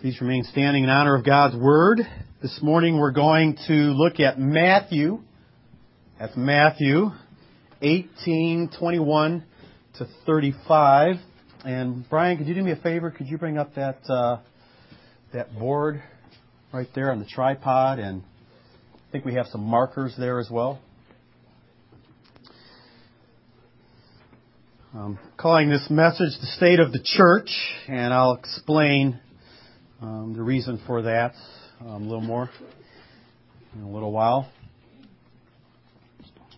Please remain standing in honor of God's Word. This morning we're going to look at Matthew. That's Matthew 18, 21 to 35. And Brian, could you do me a favor? Could you bring up that, uh, that board right there on the tripod? And I think we have some markers there as well. I'm calling this message the state of the church, and I'll explain um, the reason for that um, a little more in a little while.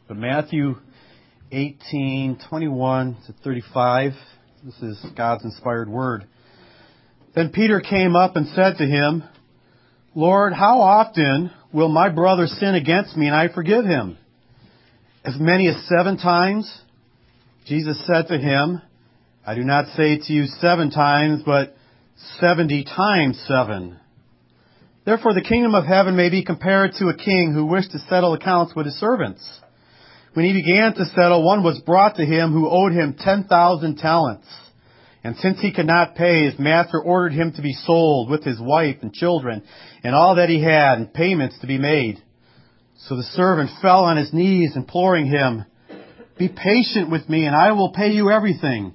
But Matthew 18, 21 to 35, this is God's inspired word. Then Peter came up and said to him, Lord, how often will my brother sin against me and I forgive him? As many as seven times? Jesus said to him, I do not say to you seven times, but seventy times seven. Therefore the kingdom of heaven may be compared to a king who wished to settle accounts with his servants. When he began to settle, one was brought to him who owed him ten thousand talents. And since he could not pay, his master ordered him to be sold with his wife and children and all that he had and payments to be made. So the servant fell on his knees imploring him, Be patient with me and I will pay you everything.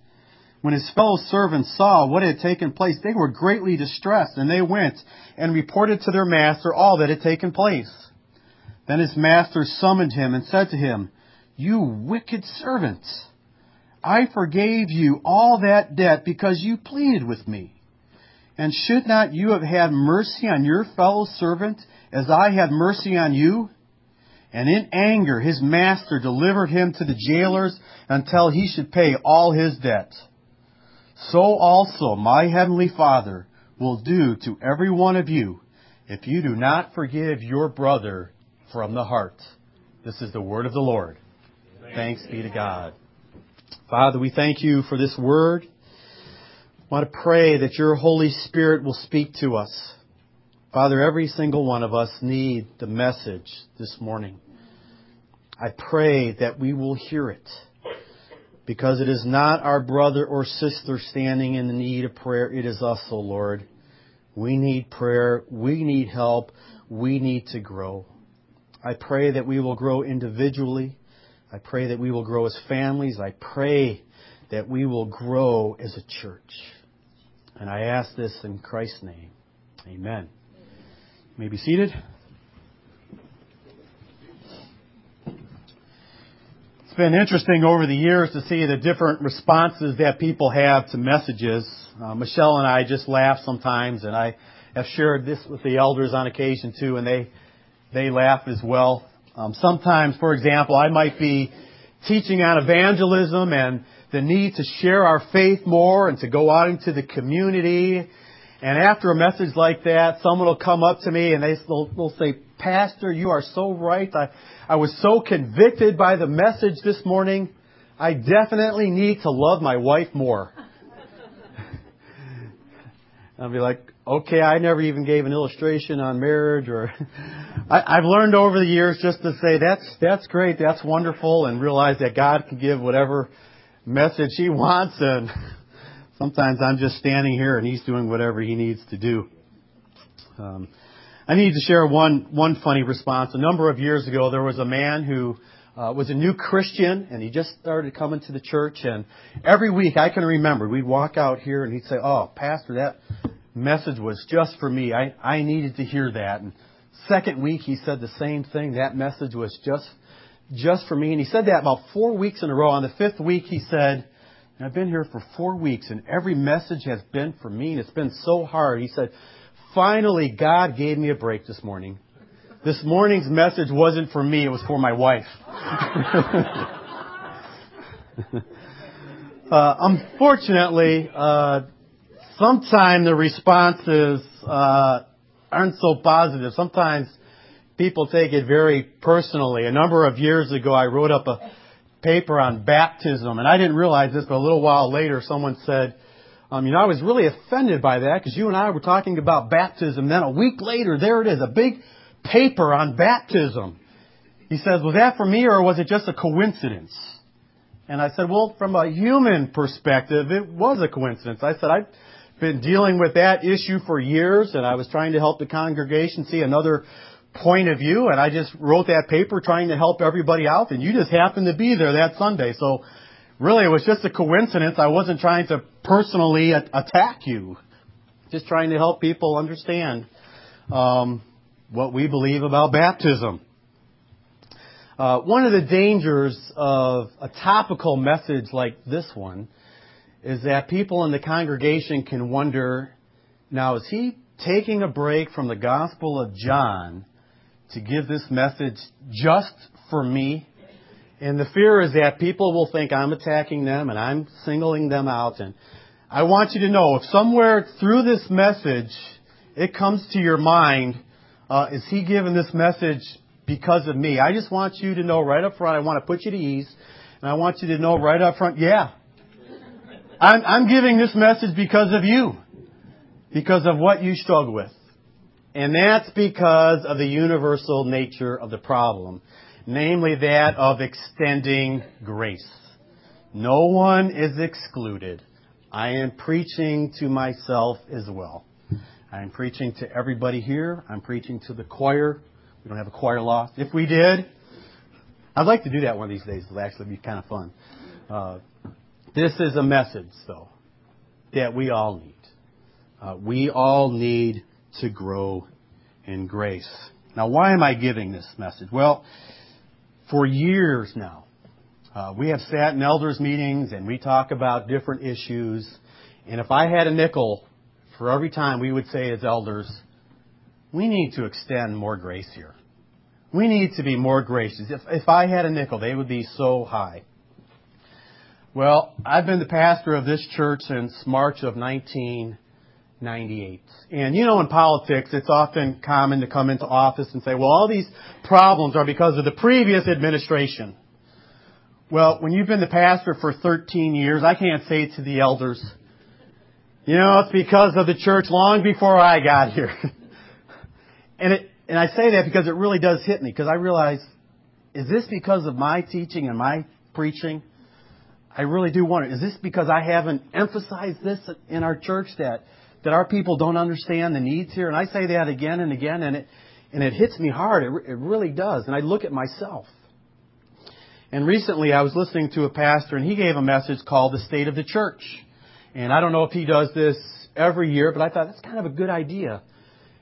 When his fellow servants saw what had taken place, they were greatly distressed, and they went and reported to their master all that had taken place. Then his master summoned him and said to him, You wicked servant, I forgave you all that debt because you pleaded with me. And should not you have had mercy on your fellow servant as I had mercy on you? And in anger his master delivered him to the jailers until he should pay all his debt so also my heavenly Father will do to every one of you if you do not forgive your brother from the heart. This is the word of the Lord. Thanks be to God. Father, we thank you for this word. I want to pray that your Holy Spirit will speak to us. Father, every single one of us need the message this morning. I pray that we will hear it because it is not our brother or sister standing in the need of prayer. It is us, O Lord. We need prayer. We need help. We need to grow. I pray that we will grow individually. I pray that we will grow as families. I pray that we will grow as a church. And I ask this in Christ's name. Amen. You may be seated. It's been interesting over the years to see the different responses that people have to messages. Uh, Michelle and I just laugh sometimes, and I have shared this with the elders on occasion too, and they they laugh as well. Um, sometimes, for example, I might be teaching on evangelism and the need to share our faith more and to go out into the community. And after a message like that, someone will come up to me and they, they'll, they'll say, Pastor, you are so right. I, I was so convicted by the message this morning. I definitely need to love my wife more. I'll be like, okay, I never even gave an illustration on marriage or I, I've learned over the years just to say that's, that's great, that's wonderful and realize that God can give whatever message He wants and sometimes I'm just standing here and He's doing whatever He needs to do. Um, I need to share one, one funny response. A number of years ago, there was a man who uh, was a new Christian, and he just started coming to the church. And every week, I can remember, we'd walk out here, and he'd say, "Oh, Pastor, that message was just for me. I I needed to hear that." And second week, he said the same thing. That message was just just for me. And he said that about four weeks in a row. On the fifth week, he said, I've been here for four weeks, and every message has been for me, and it's been so hard. He said, Finally, God gave me a break this morning. This morning's message wasn't for me, it was for my wife. uh, unfortunately, uh, sometimes the responses uh, aren't so positive. Sometimes people take it very personally. A number of years ago, I wrote up a paper on baptism, and I didn't realize this, but a little while later, someone said, um, you know, I was really offended by that because you and I were talking about baptism. Then a week later, there it is, a big paper on baptism. He says, was that for me or was it just a coincidence? And I said, well, from a human perspective, it was a coincidence. I said, I've been dealing with that issue for years and I was trying to help the congregation see another point of view and I just wrote that paper trying to help everybody out and you just happened to be there that Sunday. So really it was just a coincidence. I wasn't trying to personally attack you. Just trying to help people understand um, what we believe about baptism. Uh, one of the dangers of a topical message like this one is that people in the congregation can wonder, now is he taking a break from the Gospel of John to give this message just for me? And the fear is that people will think I'm attacking them and I'm singling them out. And I want you to know if somewhere through this message it comes to your mind, uh, is he giving this message because of me? I just want you to know right up front, I want to put you to ease. And I want you to know right up front, yeah, I'm, I'm giving this message because of you. Because of what you struggle with. And that's because of the universal nature of the problem namely that of extending grace. No one is excluded. I am preaching to myself as well. I am preaching to everybody here. I'm preaching to the choir. We don't have a choir loft. If we did, I'd like to do that one of these days. It'll actually be kind of fun. Uh, this is a message, though, that we all need. Uh, we all need to grow in grace. Now, why am I giving this message? Well, for years now. Uh, we have sat in elders meetings and we talk about different issues. And if I had a nickel for every time we would say as elders, we need to extend more grace here. We need to be more gracious. If, if I had a nickel, they would be so high. Well, I've been the pastor of this church since March of 19 98. And you know, in politics, it's often common to come into office and say, well, all these problems are because of the previous administration. Well, when you've been the pastor for 13 years, I can't say it to the elders, you know, it's because of the church long before I got here. and it, and I say that because it really does hit me, because I realize, is this because of my teaching and my preaching? I really do wonder, is this because I haven't emphasized this in our church that that our people don't understand the needs here. And I say that again and again, and it, and it hits me hard. It, it really does. And I look at myself. And recently I was listening to a pastor, and he gave a message called The State of the Church. And I don't know if he does this every year, but I thought that's kind of a good idea.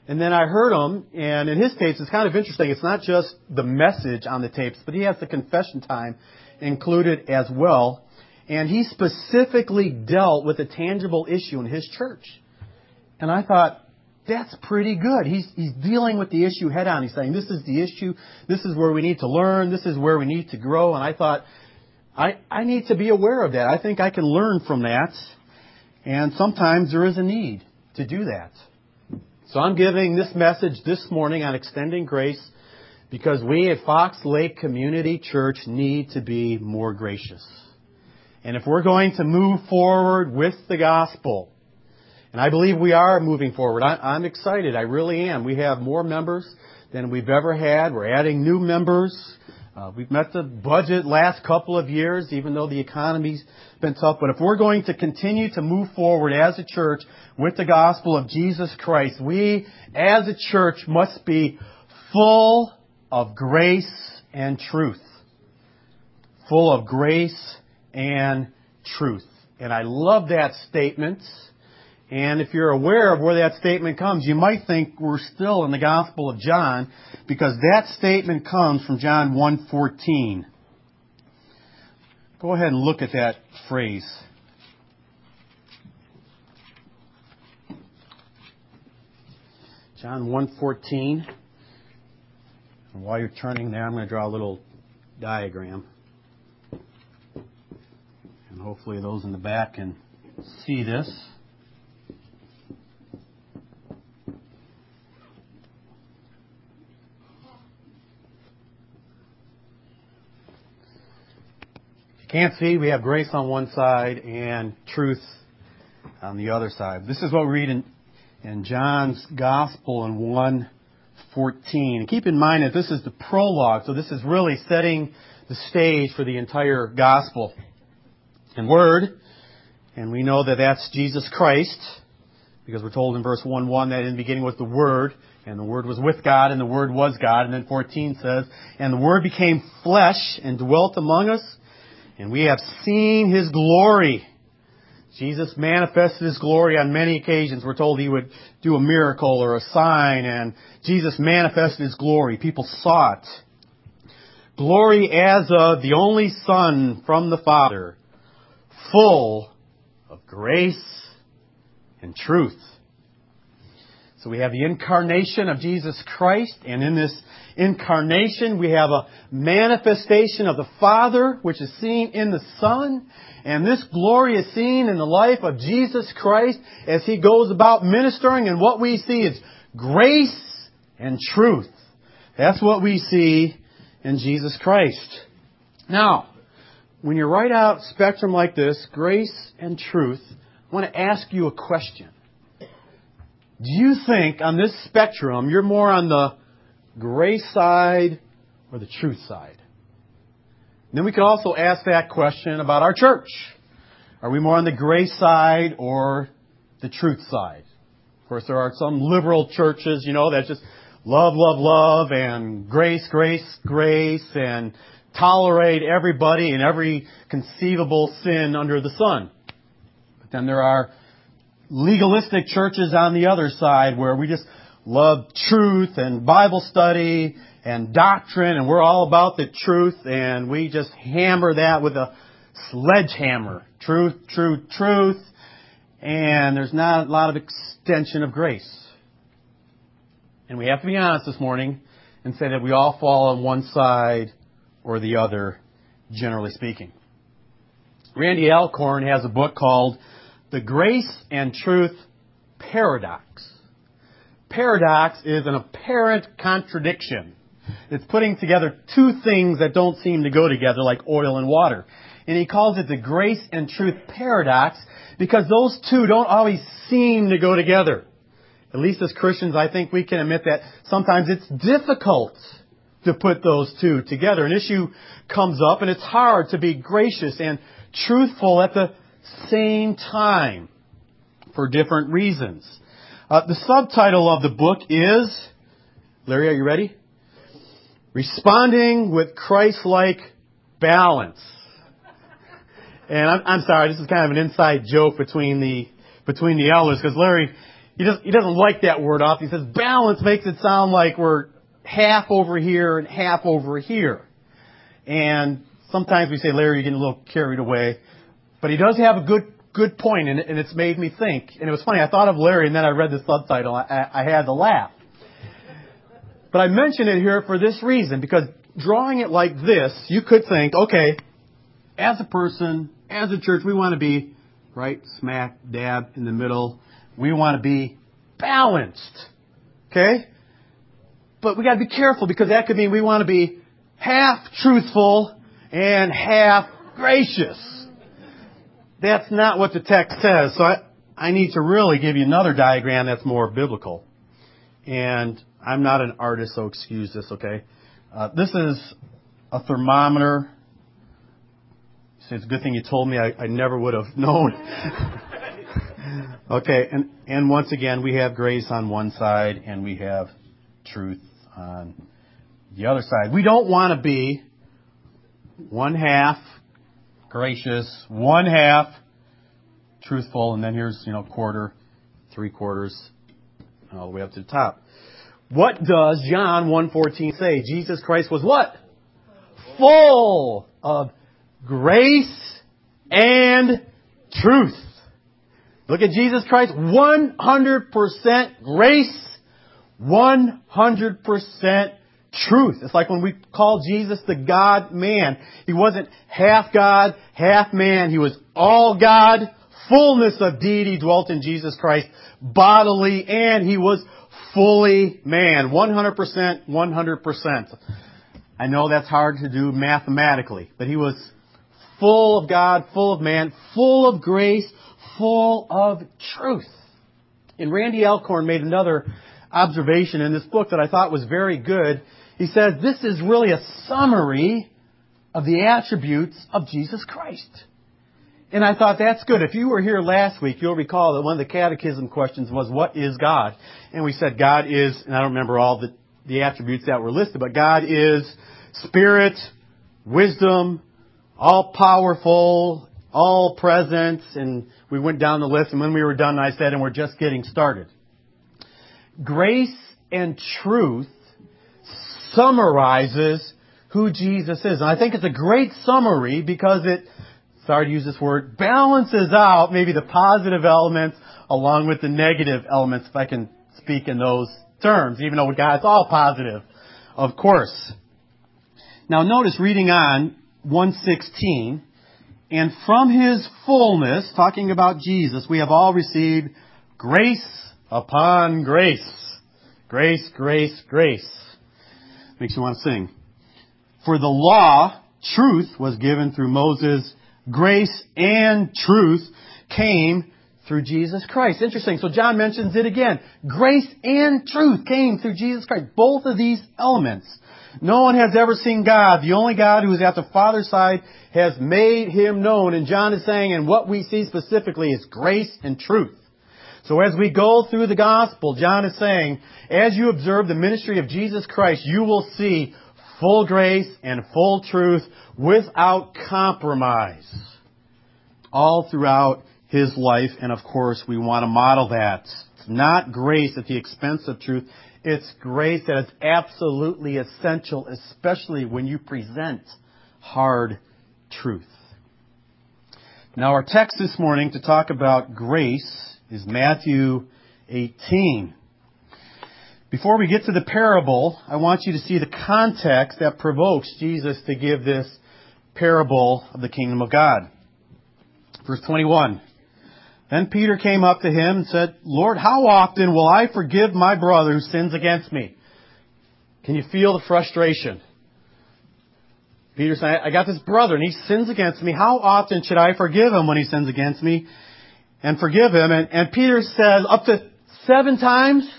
And then I heard him, and in his tapes, it's kind of interesting. It's not just the message on the tapes, but he has the confession time included as well. And he specifically dealt with a tangible issue in his church. And I thought, that's pretty good. He's, he's dealing with the issue head on. He's saying, this is the issue. This is where we need to learn. This is where we need to grow. And I thought, I, I need to be aware of that. I think I can learn from that. And sometimes there is a need to do that. So I'm giving this message this morning on extending grace because we at Fox Lake Community Church need to be more gracious. And if we're going to move forward with the gospel, I believe we are moving forward. I, am excited. I really am. We have more members than we've ever had. We're adding new members. Uh, we've met the budget last couple of years, even though the economy's been tough. But if we're going to continue to move forward as a church with the gospel of Jesus Christ, we as a church must be full of grace and truth. Full of grace and truth. And I love that statement. And if you're aware of where that statement comes, you might think we're still in the Gospel of John because that statement comes from John 1:14. Go ahead and look at that phrase. John 1:14. And while you're turning there, I'm going to draw a little diagram. And hopefully those in the back can see this. Can't see, we have grace on one side and truth on the other side. This is what we read in, in John's Gospel in 114. keep in mind that this is the prologue, so this is really setting the stage for the entire Gospel. And Word, and we know that that's Jesus Christ, because we're told in verse 1 1 that in the beginning was the Word, and the Word was with God, and the Word was God. And then 14 says, And the Word became flesh and dwelt among us, and we have seen His glory. Jesus manifested His glory on many occasions. We're told He would do a miracle or a sign, and Jesus manifested His glory. People saw it. Glory as of the only Son from the Father, full of grace and truth. So we have the incarnation of Jesus Christ, and in this incarnation we have a manifestation of the Father, which is seen in the Son, and this glory is seen in the life of Jesus Christ as He goes about ministering, and what we see is grace and truth. That's what we see in Jesus Christ. Now, when you write out spectrum like this, grace and truth, I want to ask you a question. Do you think on this spectrum you're more on the grace side or the truth side? And then we could also ask that question about our church. Are we more on the grace side or the truth side? Of course, there are some liberal churches, you know, that just love, love, love and grace, grace, grace and tolerate everybody and every conceivable sin under the sun. But then there are legalistic churches on the other side where we just love truth and Bible study and doctrine and we're all about the truth and we just hammer that with a sledgehammer. Truth, truth, truth. And there's not a lot of extension of grace. And we have to be honest this morning and say that we all fall on one side or the other, generally speaking. Randy Alcorn has a book called the grace and truth paradox. Paradox is an apparent contradiction. It's putting together two things that don't seem to go together like oil and water. And he calls it the grace and truth paradox because those two don't always seem to go together. At least as Christians, I think we can admit that sometimes it's difficult to put those two together. An issue comes up and it's hard to be gracious and truthful at the same time for different reasons. Uh, the subtitle of the book is, Larry, are you ready? Responding with Christ-like balance. And I'm, I'm, sorry, this is kind of an inside joke between the between the elders because Larry he he doesn't like that word off. He says balance makes it sound like we're half over here and half over here. And sometimes we say, Larry, you're getting a little carried away. But he does have a good good point, and, and it's made me think. And it was funny. I thought of Larry, and then I read the subtitle. I, I had to laugh. But I mention it here for this reason, because drawing it like this, you could think, okay, as a person, as a church, we want to be right smack dab in the middle. We want to be balanced. Okay? But we got to be careful because that could mean we want to be half truthful and half gracious. That's not what the text says. So I, I need to really give you another diagram that's more biblical. And I'm not an artist, so excuse this, okay? Uh, this is a thermometer. So it's a good thing you told me. I, I never would have known. okay, and, and once again, we have grace on one side and we have truth on the other side. We don't want to be one half gracious, one half truthful, and then here's, you know, quarter, three quarters, all the way up to the top. What does John 1.14 say? Jesus Christ was what? Full of grace and truth. Look at Jesus Christ, 100% grace, 100% truth. It's like when we call Jesus the God man. He wasn't half God, half man. He was all God. Fullness of deity dwelt in Jesus Christ bodily and he was fully man. 100%, 100%. I know that's hard to do mathematically, but he was full of God, full of man, full of grace, full of truth. And Randy Alcorn made another observation in this book that I thought was very good. He says this is really a summary of the attributes of Jesus Christ. And I thought that's good. If you were here last week, you'll recall that one of the catechism questions was, what is God? And we said God is, and I don't remember all the, the attributes that were listed, but God is spirit, wisdom, all powerful, all present, and we went down the list, and when we were done, I said, and we're just getting started. Grace and truth summarizes who Jesus is. And I think it's a great summary because it sorry to use this word, balances out maybe the positive elements along with the negative elements, if I can speak in those terms, even though God's all positive, of course. Now notice reading on 116, and from his fullness, talking about Jesus, we have all received grace upon grace. Grace, grace, grace. Makes you want to sing. For the law, truth was given through Moses, grace and truth came through Jesus Christ. Interesting. So John mentions it again. Grace and truth came through Jesus Christ. Both of these elements. No one has ever seen God. The only God who is at the Father's side has made him known. And John is saying, and what we see specifically is grace and truth. So as we go through the gospel, John is saying, as you observe the ministry of Jesus Christ, you will see full grace and full truth without compromise all throughout his life. And of course, we want to model that. It's not grace at the expense of truth. It's grace that is absolutely essential, especially when you present hard truth. Now our text this morning to talk about grace is Matthew 18. Before we get to the parable, I want you to see the context that provokes Jesus to give this parable of the kingdom of God. Verse 21. Then Peter came up to him and said, Lord, how often will I forgive my brother who sins against me? Can you feel the frustration? Peter said, I got this brother and he sins against me. How often should I forgive him when he sins against me? And forgive him. And, and Peter says, up to seven times?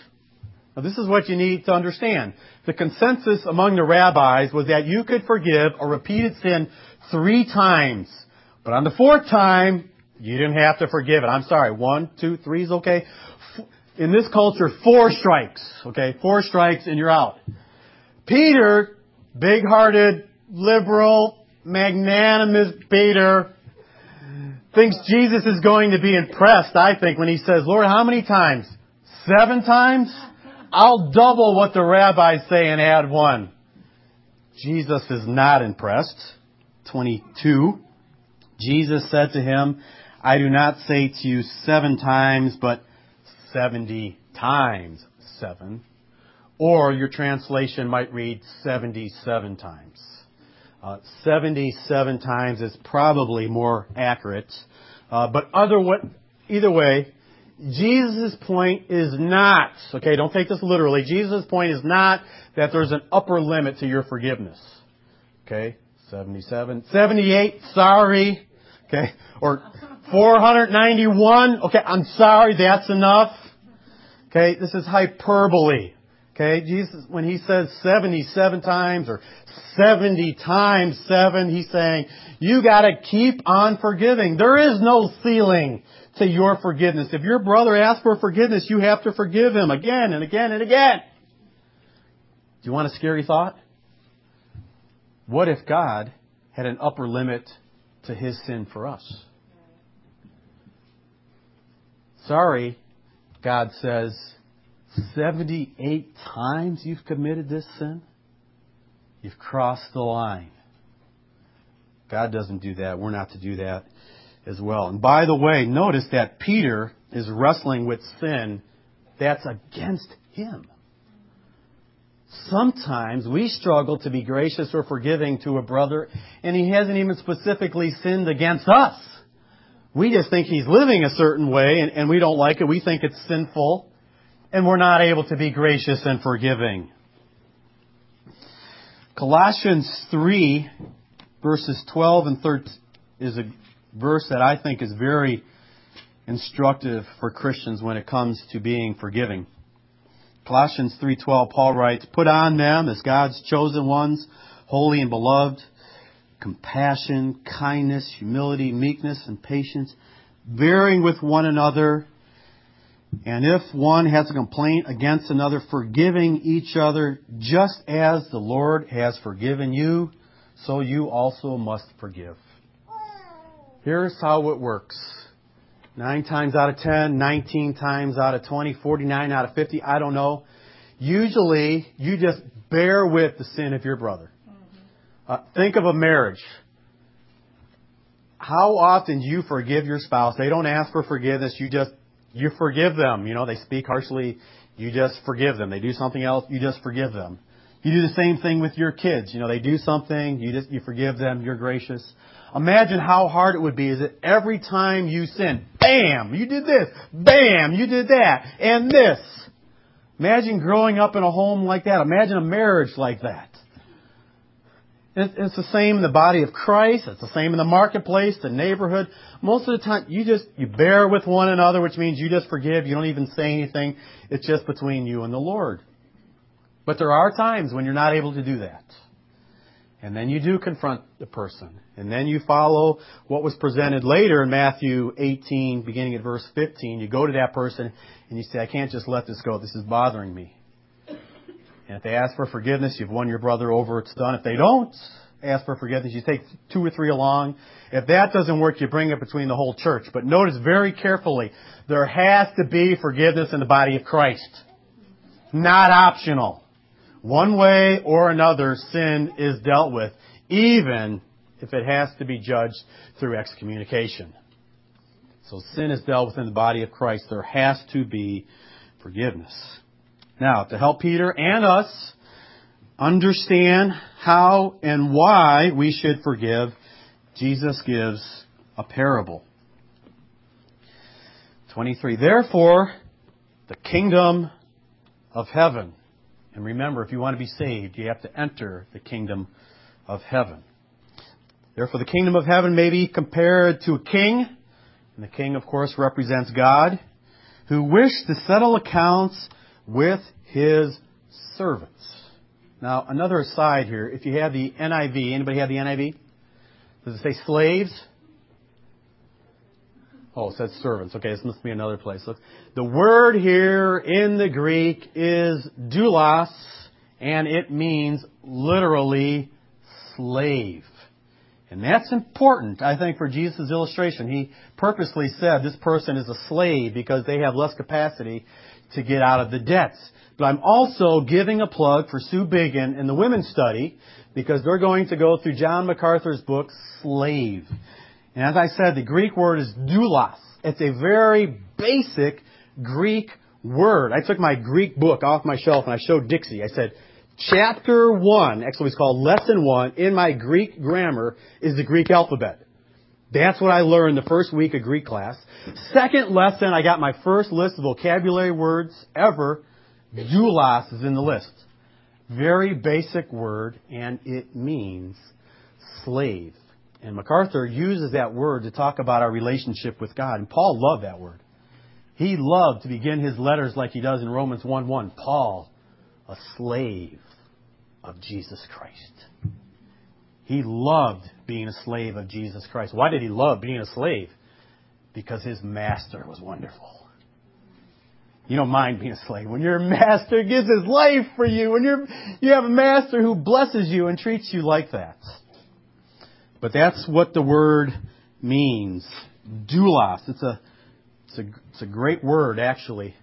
Now, this is what you need to understand. The consensus among the rabbis was that you could forgive a repeated sin three times. But on the fourth time, you didn't have to forgive it. I'm sorry. One, two, three is okay. In this culture, four strikes. Okay? Four strikes and you're out. Peter, big-hearted, liberal, magnanimous Peter, thinks Jesus is going to be impressed, I think, when he says, Lord, how many times? Seven times? I'll double what the rabbis say and add one. Jesus is not impressed. 22. Jesus said to him, I do not say to you seven times, but seventy times seven. Or your translation might read 77 times. Uh, 77 times is probably more accurate. Uh, but other either way, Jesus' point is not, okay, don't take this literally. Jesus' point is not that there's an upper limit to your forgiveness. Okay? 77. 78, sorry. Okay? Or 491, okay, I'm sorry, that's enough. Okay? This is hyperbole. Okay? Jesus, when he says 77 times or 70 times 7, he's saying, you gotta keep on forgiving. There is no ceiling to your forgiveness. If your brother asks for forgiveness, you have to forgive him again and again and again. Do you want a scary thought? What if God had an upper limit to his sin for us? Sorry, God says, 78 times you've committed this sin? You've crossed the line. God doesn't do that. We're not to do that as well. And by the way, notice that Peter is wrestling with sin that's against him. Sometimes we struggle to be gracious or forgiving to a brother, and he hasn't even specifically sinned against us. We just think he's living a certain way, and, and we don't like it. We think it's sinful, and we're not able to be gracious and forgiving. Colossians 3, verses 12 and 13 is a verse that I think is very instructive for Christians when it comes to being forgiving. Colossians 3:12 Paul writes, "Put on them as God's chosen ones, holy and beloved, compassion, kindness, humility, meekness, and patience, bearing with one another, and if one has a complaint against another, forgiving each other, just as the Lord has forgiven you, so you also must forgive. Here's how it works. Nine times out of ten, 19 times out of 20, 49 out of 50, I don't know. Usually, you just bear with the sin of your brother. Uh, think of a marriage. How often do you forgive your spouse? They don't ask for forgiveness. You just, you forgive them. You know, they speak harshly. You just forgive them. They do something else. You just forgive them. You do the same thing with your kids. You know, they do something. You just, you forgive them. You're gracious. Imagine how hard it would be is that every time you sin, bam, you did this, bam, you did that, and this. Imagine growing up in a home like that. Imagine a marriage like that. It's the same in the body of Christ. It's the same in the marketplace, the neighborhood. Most of the time, you just, you bear with one another, which means you just forgive. You don't even say anything. It's just between you and the Lord. But there are times when you're not able to do that. And then you do confront the person. And then you follow what was presented later in Matthew 18, beginning at verse 15. You go to that person and you say, I can't just let this go. This is bothering me. And if they ask for forgiveness, you've won your brother over, it's done. If they don't ask for forgiveness, you take two or three along. If that doesn't work, you bring it between the whole church. But notice very carefully, there has to be forgiveness in the body of Christ. Not optional. One way or another, sin is dealt with, even if it has to be judged through excommunication. So sin is dealt with in the body of Christ. There has to be forgiveness. Now, to help Peter and us understand how and why we should forgive, Jesus gives a parable. 23. Therefore, the kingdom of heaven. And remember, if you want to be saved, you have to enter the kingdom of heaven. Therefore, the kingdom of heaven may be compared to a king, and the king, of course, represents God, who wished to settle accounts with his servants. Now, another aside here, if you have the NIV, anybody have the NIV? Does it say slaves? Oh, it says servants. Okay, this must be another place. Look, the word here in the Greek is doulos, and it means literally slave. And that's important, I think, for Jesus' illustration. He purposely said this person is a slave because they have less capacity to get out of the debts. But I'm also giving a plug for Sue Biggin in the women's study because they're going to go through John MacArthur's book, Slave. And as I said, the Greek word is doulos. It's a very basic Greek word. I took my Greek book off my shelf and I showed Dixie. I said, chapter one, actually it's called lesson one, in my Greek grammar is the Greek alphabet. That's what I learned the first week of Greek class. Second lesson, I got my first list of vocabulary words ever Doulos is in the list. Very basic word, and it means slave. And MacArthur uses that word to talk about our relationship with God. And Paul loved that word. He loved to begin his letters like he does in Romans 1 1. Paul, a slave of Jesus Christ. He loved being a slave of Jesus Christ. Why did he love being a slave? Because his master was wonderful. You don't mind being a slave. When your master gives his life for you, when you're, you have a master who blesses you and treats you like that. But that's what the word means. Doulos. It's a, it's a, it's a great word, actually.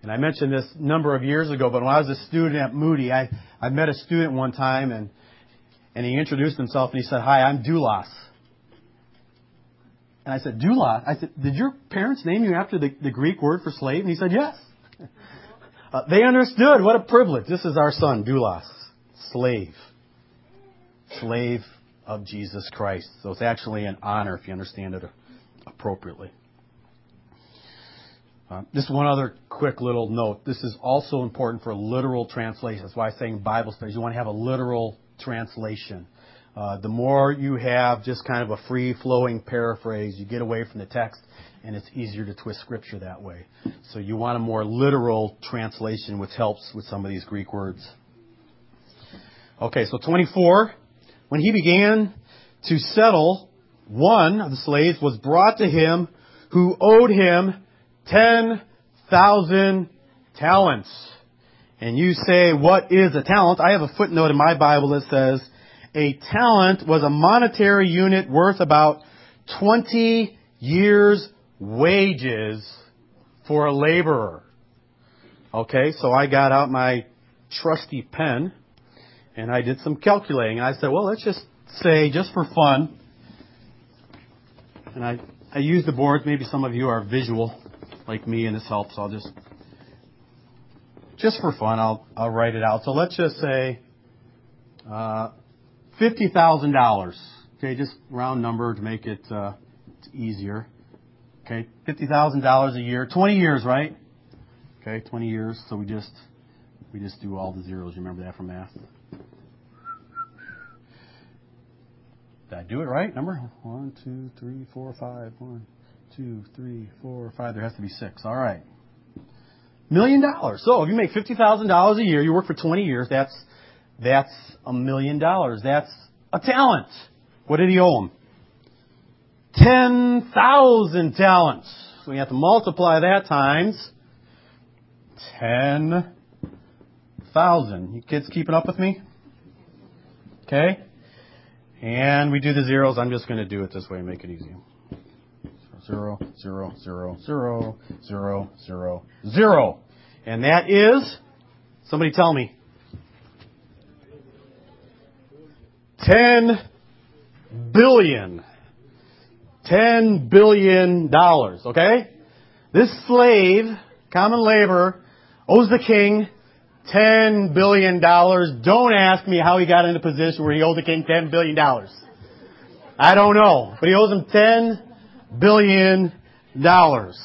And I mentioned this a number of years ago, but when I was a student at Moody, I, I met a student one time and, and he introduced himself and he said, Hi, I'm Doulos. And I said, Doulos? I said, did your parents name you after the, the Greek word for slave? And he said, yes. Uh, they understood. What a privilege. This is our son, Doulos. Slave. Slave of Jesus Christ. So it's actually an honor if you understand it appropriately. Uh, just one other quick little note. This is also important for literal translation. That's why I'm saying Bible studies. You want to have a literal translation Uh, the more you have just kind of a free flowing paraphrase, you get away from the text and it's easier to twist scripture that way. So you want a more literal translation which helps with some of these Greek words. Okay, so 24. When he began to settle, one of the slaves was brought to him who owed him 10,000 talents. And you say, what is a talent? I have a footnote in my Bible that says, a talent was a monetary unit worth about 20 years wages for a laborer. Okay, so I got out my trusty pen and I did some calculating. And I said, well, let's just say, just for fun, and I, I use the board. Maybe some of you are visual like me and this helps. I'll just, just for fun, I'll, I'll write it out. So let's just say, uh, $50,000. Okay, just round number to make it, uh, easier. Okay, $50,000 a year, 20 years, right? Okay, 20 years. So we just, we just do all the zeros. You remember that from math? Did I do it right? Number? One, two, three, four, five. One, two, three, four, five. There has to be six. All right. Million dollars. So if you make $50,000 a year, you work for 20 years, that's, that's a million dollars. That's a talent. What did he owe him? 10,000 talents. So we have to multiply that times 10,000. You kids keeping up with me? Okay? And we do the zeros. I'm just going to do it this way and make it easy. Zero, zero, zero, zero, zero, zero, zero. And that is, somebody tell me, 10 billion. 10 billion dollars, okay? This slave, common labor, owes the king $10 billion. Don't ask me how he got in a position where he owed the king $10 billion. I don't know, but he owes him $10 billion. dollars.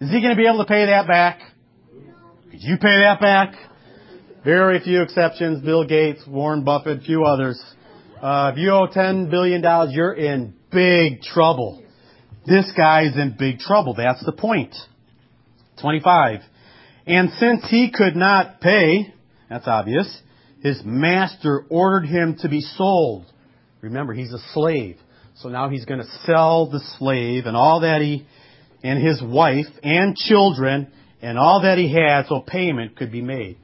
Is he going to be able to pay that back? Could you pay that back? Very few exceptions. Bill Gates, Warren Buffett, few others. Uh, if you owe $10 billion, you're in big trouble. This guy's in big trouble. That's the point. 25. And since he could not pay, that's obvious, his master ordered him to be sold. Remember, he's a slave. So now he's going to sell the slave and all that he, and his wife and children and all that he had so payment could be made.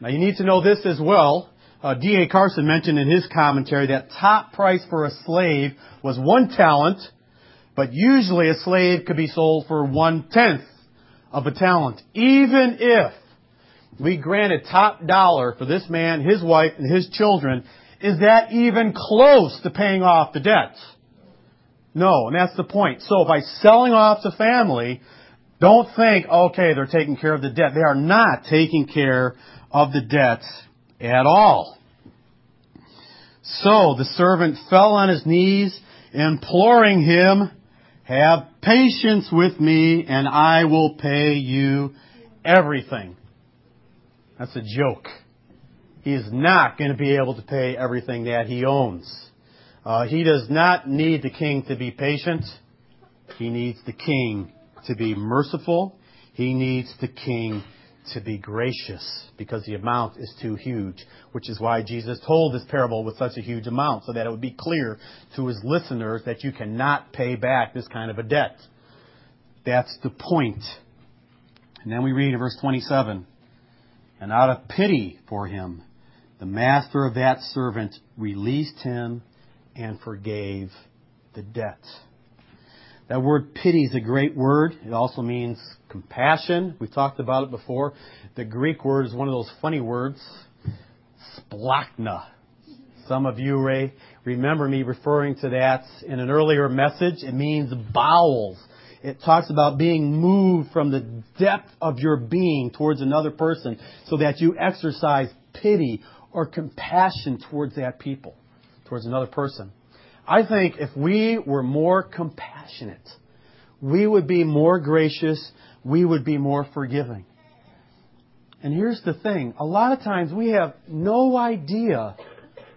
Now you need to know this as well. Uh, D.A. Carson mentioned in his commentary that top price for a slave was one talent, but usually a slave could be sold for one tenth of a talent. Even if we granted top dollar for this man, his wife, and his children, is that even close to paying off the debt? No, and that's the point. So by selling off the family, don't think, okay, they're taking care of the debt. They are not taking care of the debt at all. So the servant fell on his knees, imploring him, have patience with me and I will pay you everything. That's a joke. He is not going to be able to pay everything that he owns. Uh, he does not need the king to be patient. He needs the king to be merciful. He needs the king to be gracious because the amount is too huge, which is why Jesus told this parable with such a huge amount so that it would be clear to his listeners that you cannot pay back this kind of a debt. That's the point. And then we read in verse 27, and out of pity for him, the master of that servant released him and forgave the debt. That word pity is a great word. It also means compassion. We talked about it before. The Greek word is one of those funny words, splanchna. Some of you Ray, remember me referring to that in an earlier message. It means bowels. It talks about being moved from the depth of your being towards another person so that you exercise pity or compassion towards that people, towards another person. I think if we were more compassionate, we would be more gracious, we would be more forgiving. And here's the thing a lot of times we have no idea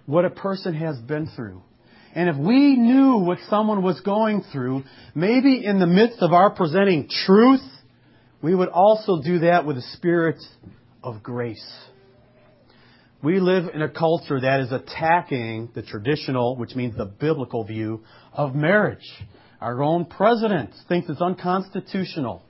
what a person has been through. And if we knew what someone was going through, maybe in the midst of our presenting truth, we would also do that with a spirit of grace. We live in a culture that is attacking the traditional, which means the biblical view of marriage. Our own president thinks it's unconstitutional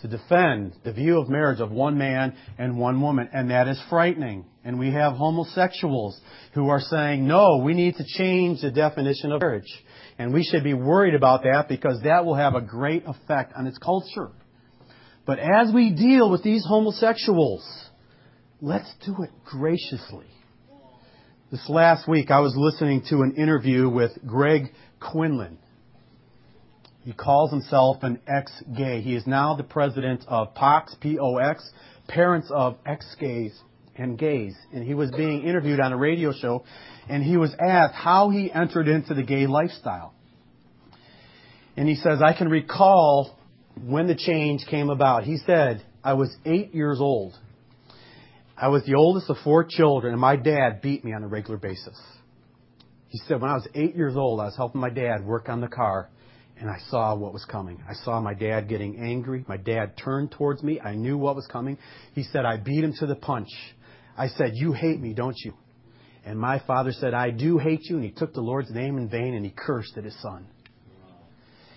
to defend the view of marriage of one man and one woman, and that is frightening. And we have homosexuals who are saying, no, we need to change the definition of marriage. And we should be worried about that because that will have a great effect on its culture. But as we deal with these homosexuals, let's do it graciously. This last week, I was listening to an interview with Greg Quinlan. He calls himself an ex-gay. He is now the president of POX, P-O-X, Parents of Ex-Gays and Gays. And he was being interviewed on a radio show, and he was asked how he entered into the gay lifestyle. And he says, I can recall when the change came about. He said, I was eight years old. I was the oldest of four children, and my dad beat me on a regular basis. He said, when I was eight years old, I was helping my dad work on the car, and I saw what was coming. I saw my dad getting angry. My dad turned towards me. I knew what was coming. He said, I beat him to the punch. I said, You hate me, don't you? And my father said, I do hate you. And he took the Lord's name in vain and he cursed at his son.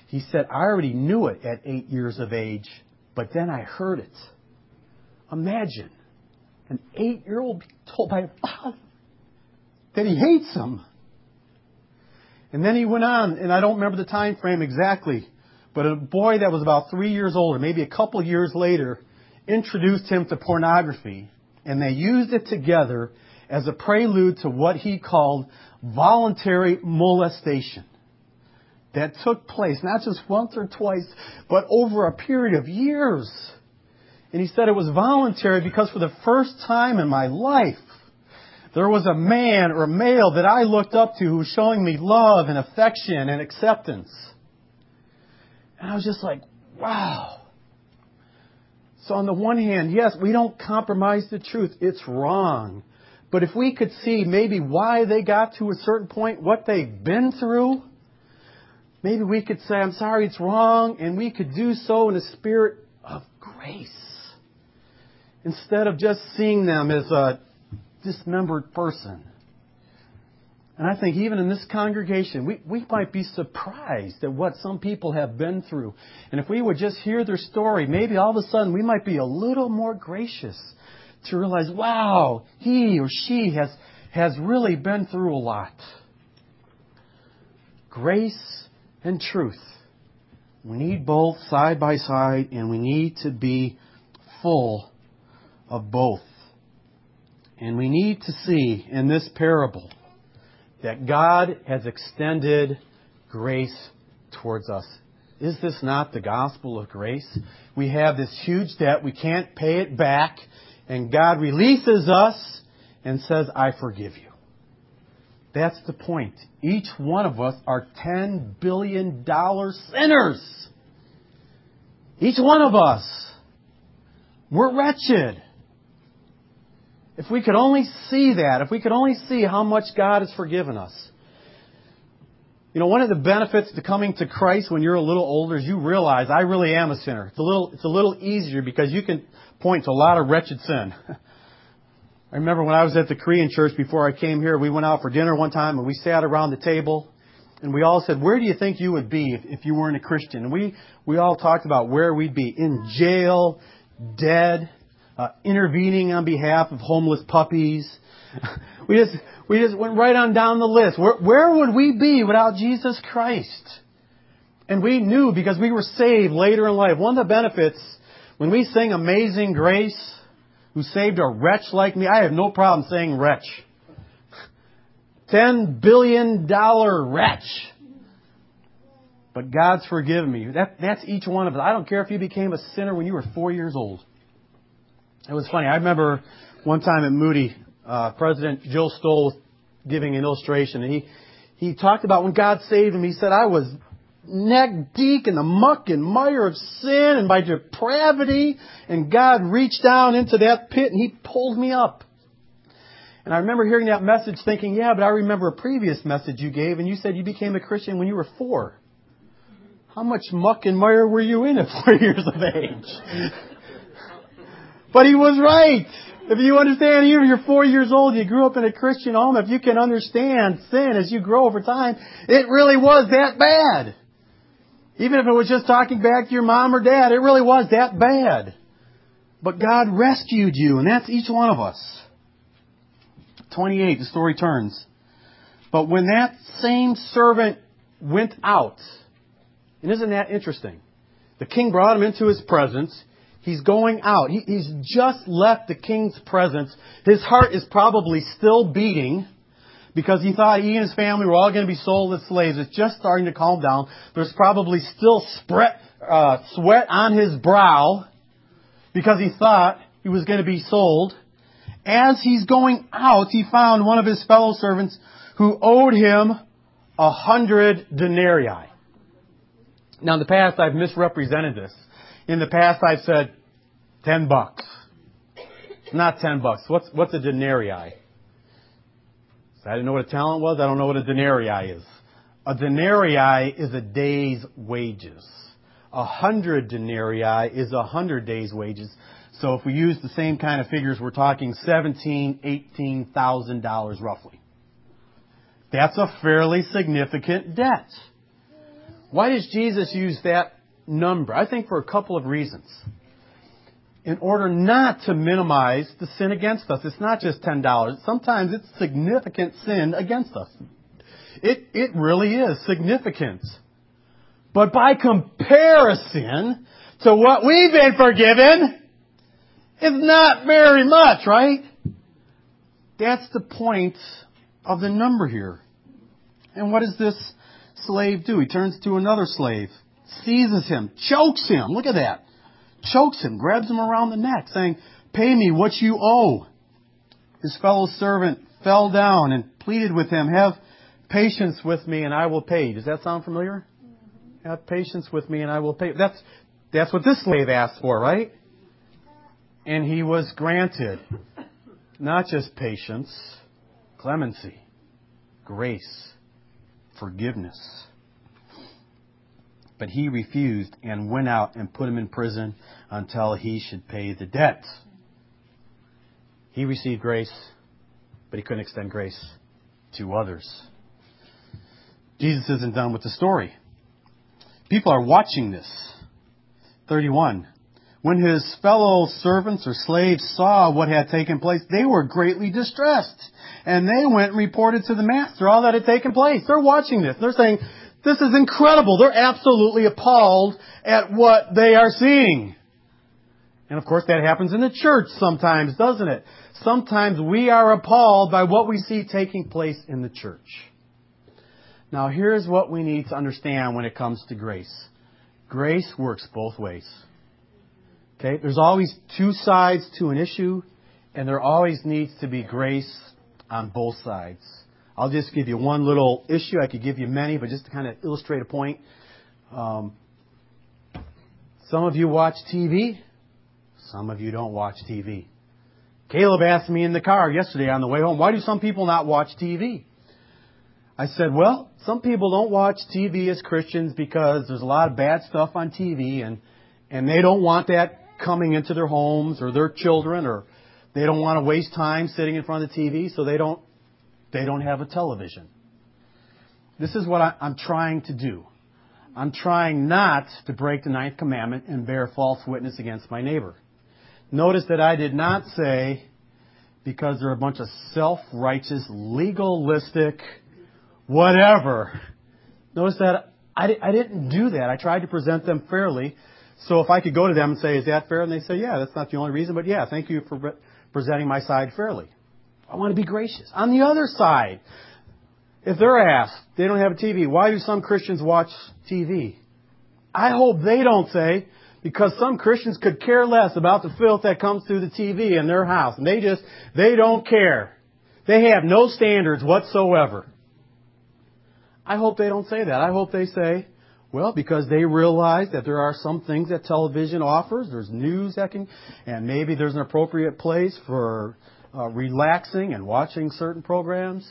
He said, I already knew it at eight years of age, but then I heard it. Imagine an eight year old told by father that he hates him. And then he went on, and I don't remember the time frame exactly, but a boy that was about three years old, or maybe a couple years later, introduced him to pornography, and they used it together as a prelude to what he called voluntary molestation that took place, not just once or twice, but over a period of years. And he said it was voluntary because for the first time in my life, there was a man or a male that I looked up to who was showing me love and affection and acceptance. And I was just like, wow. So on the one hand, yes, we don't compromise the truth. It's wrong. But if we could see maybe why they got to a certain point, what they've been through, maybe we could say, I'm sorry, it's wrong, and we could do so in a spirit of grace. Instead of just seeing them as a dismembered person. And I think even in this congregation, we, we might be surprised at what some people have been through. And if we would just hear their story, maybe all of a sudden we might be a little more gracious to realize, wow, he or she has, has really been through a lot. Grace and truth. We need both side by side, and we need to be full of both. And we need to see in this parable that God has extended grace towards us. Is this not the gospel of grace? We have this huge debt, we can't pay it back, and God releases us and says, I forgive you. That's the point. Each one of us are $10 billion sinners. Each one of us. We're wretched. If we could only see that, if we could only see how much God has forgiven us. You know, one of the benefits to coming to Christ when you're a little older is you realize I really am a sinner. It's a little, it's a little easier because you can point to a lot of wretched sin. I remember when I was at the Korean church before I came here, we went out for dinner one time and we sat around the table and we all said, where do you think you would be if, if you weren't a Christian? And we, we all talked about where we'd be. In jail, dead, uh, intervening on behalf of homeless puppies. we just we just went right on down the list. Where, where would we be without Jesus Christ? And we knew because we were saved later in life. One of the benefits when we sing Amazing Grace, who saved a wretch like me, I have no problem saying wretch. Ten billion dollar wretch. But God's forgiven me. That, that's each one of us. I don't care if you became a sinner when you were four years old. It was funny. I remember one time at Moody, uh, President Joe Stowell was giving an illustration, and he he talked about when God saved him. He said, "I was neck deep in the muck and mire of sin and my depravity, and God reached down into that pit and He pulled me up." And I remember hearing that message thinking, yeah, but I remember a previous message you gave and you said you became a Christian when you were four. How much muck and mire were you in at four years of age? But he was right. If you understand, even if you're four years old, you grew up in a Christian home, if you can understand sin as you grow over time, it really was that bad. Even if it was just talking back to your mom or dad, it really was that bad. But God rescued you, and that's each one of us. 28, the story turns. But when that same servant went out, and isn't that interesting? The king brought him into his presence. He's going out. He, he's just left the king's presence. His heart is probably still beating because he thought he and his family were all going to be sold as slaves. It's just starting to calm down. There's probably still spread, uh, sweat on his brow because he thought he was going to be sold. As he's going out, he found one of his fellow servants who owed him a hundred denarii. Now in the past I've misrepresented this. In the past I've said ten bucks. Not ten bucks. What's, what's a denarii? I didn't know what a talent was. I don't know what a denarii is. A denarii is a day's wages. A hundred denarii is a hundred days wages. So if we use the same kind of figures, we're talking seventeen, eighteen thousand dollars roughly. That's a fairly significant debt. Why does Jesus use that number? I think for a couple of reasons. In order not to minimize the sin against us. It's not just $10. Sometimes it's significant sin against us. It, it really is significant. But by comparison to what we've been forgiven, it's not very much, right? That's the point of the number here. And what does this slave do? He turns to another slave, seizes him, chokes him. Look at that. Chokes him, grabs him around the neck, saying, Pay me what you owe. His fellow servant fell down and pleaded with him, Have patience with me and I will pay. Does that sound familiar? Mm-hmm. Have patience with me and I will pay. That's, that's what this slave asked for, right? And he was granted not just patience, clemency, grace, forgiveness. But he refused and went out and put him in prison until he should pay the debt. He received grace, but he couldn't extend grace to others. Jesus isn't done with the story. People are watching this. 31. When his fellow servants or slaves saw what had taken place, they were greatly distressed. And they went and reported to the master all that had taken place. They're watching this. They're saying, this is incredible. They're absolutely appalled at what they are seeing. And of course that happens in the church sometimes, doesn't it? Sometimes we are appalled by what we see taking place in the church. Now here's what we need to understand when it comes to grace. Grace works both ways. Okay? There's always two sides to an issue, and there always needs to be grace on both sides. I'll just give you one little issue. I could give you many, but just to kind of illustrate a point. Um, some of you watch TV. Some of you don't watch TV. Caleb asked me in the car yesterday on the way home, why do some people not watch TV? I said, well, some people don't watch TV as Christians because there's a lot of bad stuff on TV and, and they don't want that coming into their homes or their children or they don't want to waste time sitting in front of the TV so they don't, they don't have a television. This is what I, I'm trying to do. I'm trying not to break the ninth commandment and bear false witness against my neighbor. Notice that I did not say because they're a bunch of self-righteous, legalistic, whatever. Notice that I, I didn't do that. I tried to present them fairly. So if I could go to them and say, is that fair? And they say, yeah, that's not the only reason, but yeah, thank you for presenting my side fairly. I want to be gracious. On the other side, if they're asked, they don't have a TV, why do some Christians watch TV? I hope they don't say, because some Christians could care less about the filth that comes through the TV in their house, and they just, they don't care. They have no standards whatsoever. I hope they don't say that. I hope they say, well, because they realize that there are some things that television offers. There's news that can, and maybe there's an appropriate place for uh, relaxing and watching certain programs.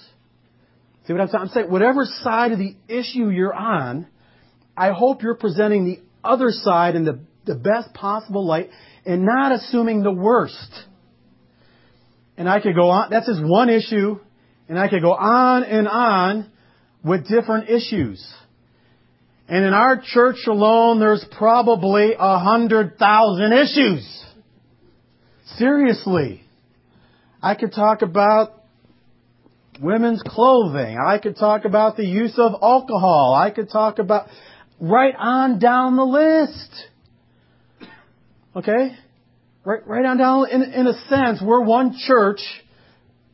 See what I'm saying? I'm saying whatever side of the issue you're on, I hope you're presenting the other side in the, the best possible light and not assuming the worst. And I could go on, that's just one issue, and I could go on and on with different issues. And in our church alone, there's probably a hundred thousand issues. Seriously. I could talk about women's clothing. I could talk about the use of alcohol. I could talk about right on down the list. Okay? Right, right on down, in, in a sense, we're one church,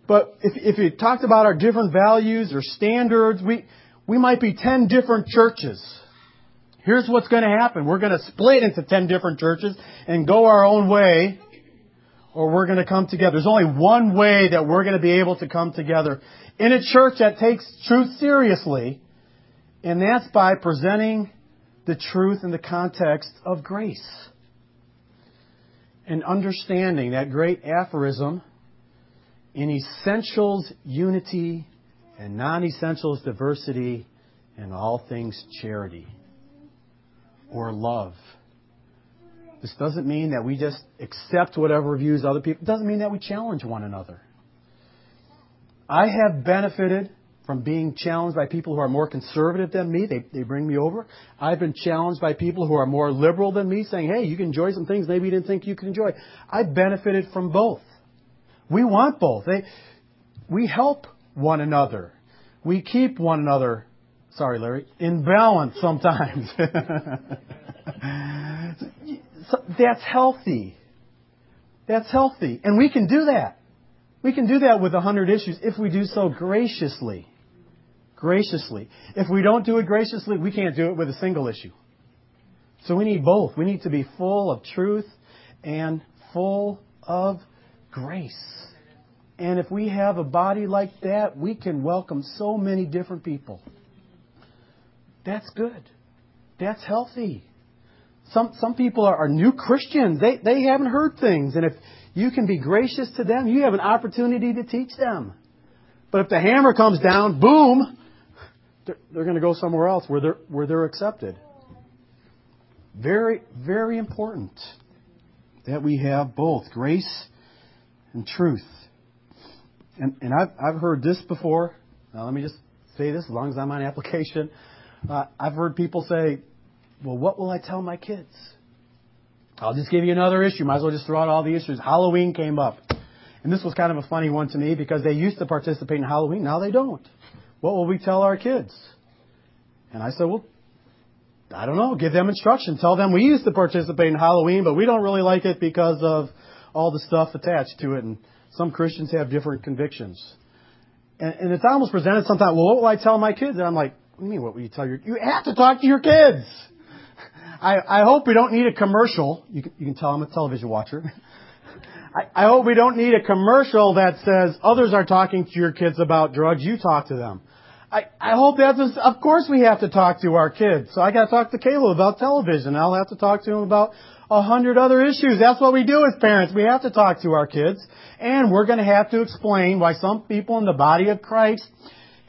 but if, if you talked about our different values or standards, we, we might be ten different churches. Here's what's going to happen. We're going to split into ten different churches and go our own way, or we're going to come together. There's only one way that we're going to be able to come together in a church that takes truth seriously, and that's by presenting the truth in the context of grace. And understanding that great aphorism in essentials unity and non essentials diversity and all things charity or love. This doesn't mean that we just accept whatever views other people. It doesn't mean that we challenge one another. I have benefited from being challenged by people who are more conservative than me. They, they bring me over. I've been challenged by people who are more liberal than me, saying, hey, you can enjoy some things maybe you didn't think you could enjoy. I benefited from both. We want both. They, we help one another. We keep one another, sorry, Larry, in balance sometimes. that's healthy. That's healthy. And we can do that. We can do that with a hundred issues if we do so graciously. Graciously. If we don't do it graciously, we can't do it with a single issue. So we need both. We need to be full of truth and full of grace. And if we have a body like that, we can welcome so many different people. That's good. That's healthy. Some, some people are, are new Christians. They, they haven't heard things. And if you can be gracious to them, you have an opportunity to teach them. But if the hammer comes down, boom, they're, they're going to go somewhere else where they're, where they're accepted. Very, very important that we have both grace and truth. And, and I've, I've heard this before. Now, let me just say this as long as I'm on application. Uh, I've heard people say, well, what will I tell my kids? I'll just give you another issue. Might as well just throw out all the issues. Halloween came up. And this was kind of a funny one to me because they used to participate in Halloween. Now they don't. What will we tell our kids? And I said, well, I don't know. Give them instruction. Tell them we used to participate in Halloween, but we don't really like it because of all the stuff attached to it. And some Christians have different convictions. And, and it's almost presented sometimes, well, what will I tell my kids? And I'm like, what do you mean, what will you tell your, you have to talk to your kids. I, I hope we don't need a commercial. You can, you can tell I'm a television watcher. I, I hope we don't need a commercial that says others are talking to your kids about drugs. You talk to them. I, I hope that's, of course we have to talk to our kids. So I gotta talk to Caleb about television. I'll have to talk to him about a hundred other issues. That's what we do as parents. We have to talk to our kids. And we're going to have to explain why some people in the body of Christ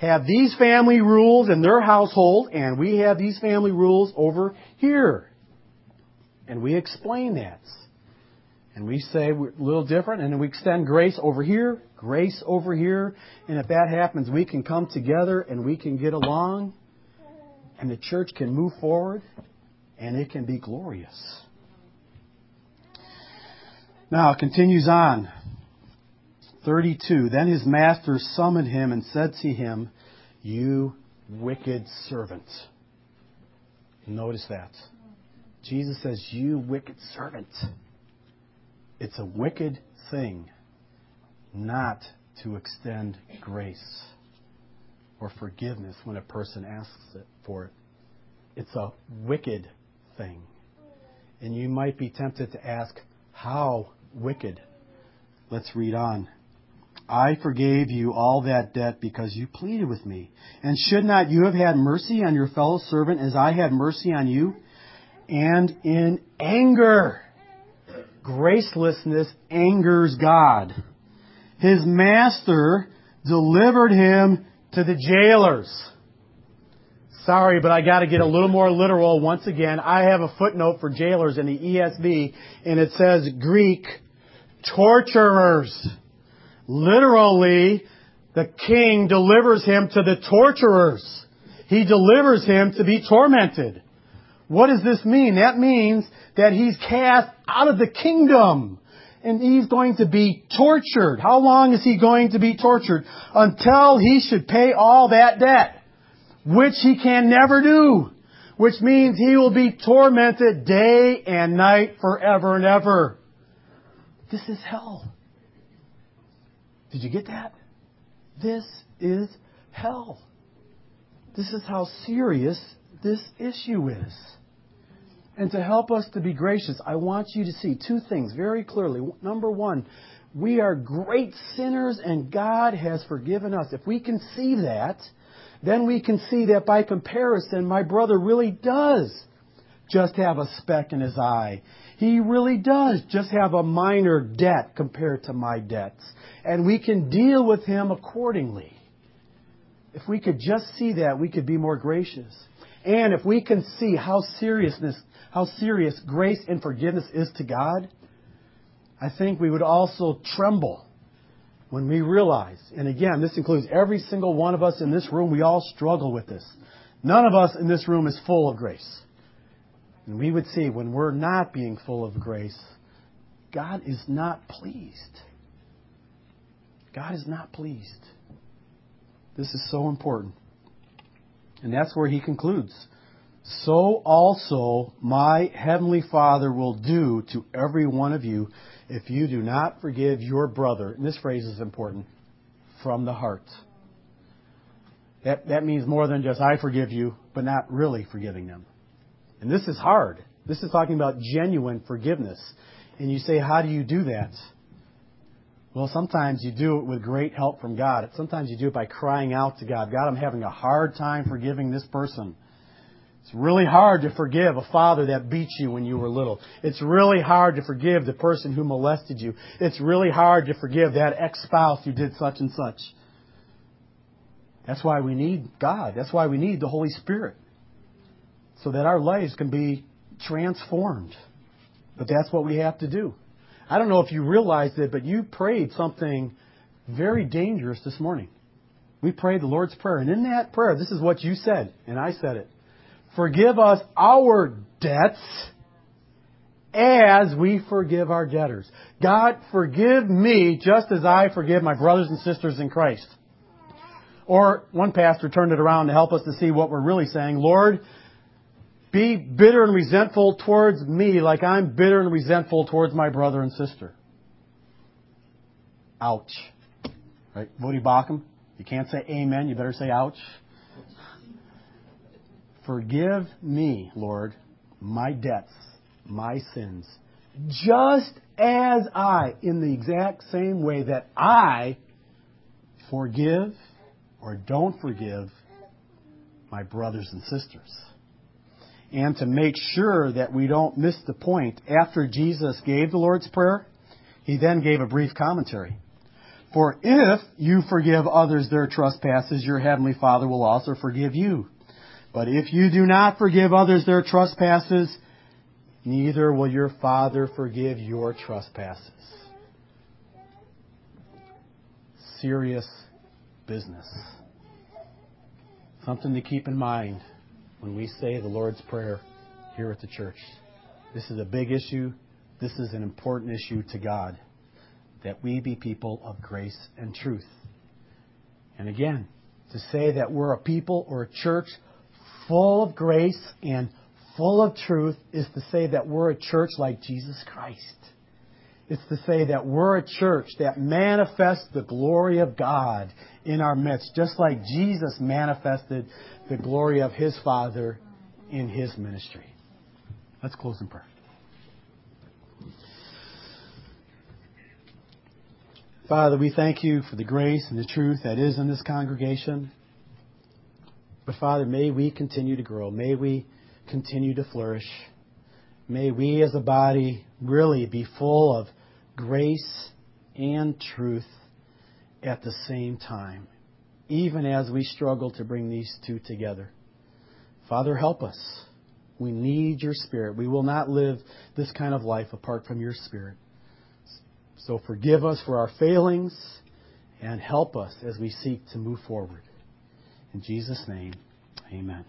have these family rules in their household and we have these family rules over here. And we explain that. And we say we're a little different and we extend grace over here, grace over here. And if that happens, we can come together and we can get along and the church can move forward and it can be glorious. Now it continues on. 32. Then his master summoned him and said to him, You wicked servant. Notice that. Jesus says, You wicked servant. It's a wicked thing not to extend grace or forgiveness when a person asks it for it. It's a wicked thing. And you might be tempted to ask, How wicked. Let's read on. I forgave you all that debt because you pleaded with me. And should not you have had mercy on your fellow servant as I had mercy on you? And in anger, gracelessness angers God. his master delivered him to the jailers. Sorry, but I got to get a little more literal once again. I have a footnote for jailers in the ESV, and it says Greek torturers. Literally, the king delivers him to the torturers. He delivers him to be tormented. What does this mean? That means that he's cast out of the kingdom and he's going to be tortured. How long is he going to be tortured? Until he should pay all that debt, which he can never do, which means he will be tormented day and night forever and ever. This is hell. Did you get that? This is hell. This is how serious this issue is. And to help us to be gracious, I want you to see two things very clearly. Number one, we are great sinners and God has forgiven us. If we can see that, then we can see that by comparison, my brother really does just have a speck in his eye. He really does just have a minor debt compared to my debts. And we can deal with him accordingly. If we could just see that, we could be more gracious. And if we can see how seriousness how serious grace and forgiveness is to God, I think we would also tremble when we realize, and again, this includes every single one of us in this room, we all struggle with this. None of us in this room is full of grace. And we would see when we're not being full of grace, God is not pleased. God is not pleased. This is so important. And that's where he concludes so also my heavenly Father will do to every one of you if you do not forgive your brother. And this phrase is important from the heart. That, that means more than just I forgive you, but not really forgiving them. And this is hard. This is talking about genuine forgiveness. And you say, how do you do that? Well, sometimes you do it with great help from God. Sometimes you do it by crying out to God. God, I'm having a hard time forgiving this person. It's really hard to forgive a father that beat you when you were little. It's really hard to forgive the person who molested you. It's really hard to forgive that ex-spouse who did such and such. That's why we need God. That's why we need the Holy Spirit. So that our lives can be transformed. But that's what we have to do. I don't know if you realized it, but you prayed something very dangerous this morning. We prayed the Lord's Prayer. And in that prayer, this is what you said, and I said it. Forgive us our debts as we forgive our debtors. God, forgive me just as I forgive my brothers and sisters in Christ. Or one pastor turned it around to help us to see what we're really saying. Lord, be bitter and resentful towards me like I'm bitter and resentful towards my brother and sister. Ouch. Right? Voddie Baucham? You can't say amen, you better say ouch. Forgive me, Lord, my debts, my sins, just as I, in the exact same way that I forgive or don't forgive my brothers and sisters. And to make sure that we don't miss the point, after Jesus gave the Lord's Prayer, he then gave a brief commentary. For if you forgive others their trespasses, your heavenly Father will also forgive you. But if you do not forgive others their trespasses, neither will your Father forgive your trespasses. Serious business. Something to keep in mind when we say the Lord's Prayer here at the church. This is a big issue. This is an important issue to God. That we be people of grace and truth. And again, to say that we're a people or a church full of grace and full of truth is to say that we're a church like Jesus Christ. It's to say that we're a church that manifests the glory of God in our midst, just like Jesus manifested the glory of his Father in his ministry. Let's close in prayer. Father, we thank you for the grace and the truth that is in this congregation. But Father, may we continue to grow. May we continue to flourish. May we as a body really be full of grace and truth. at the same time, even as we struggle to bring these two together. Father, help us. We need your Spirit. We will not live this kind of life apart from your Spirit. So forgive us for our failings and help us as we seek to move forward. In Jesus' name, amen.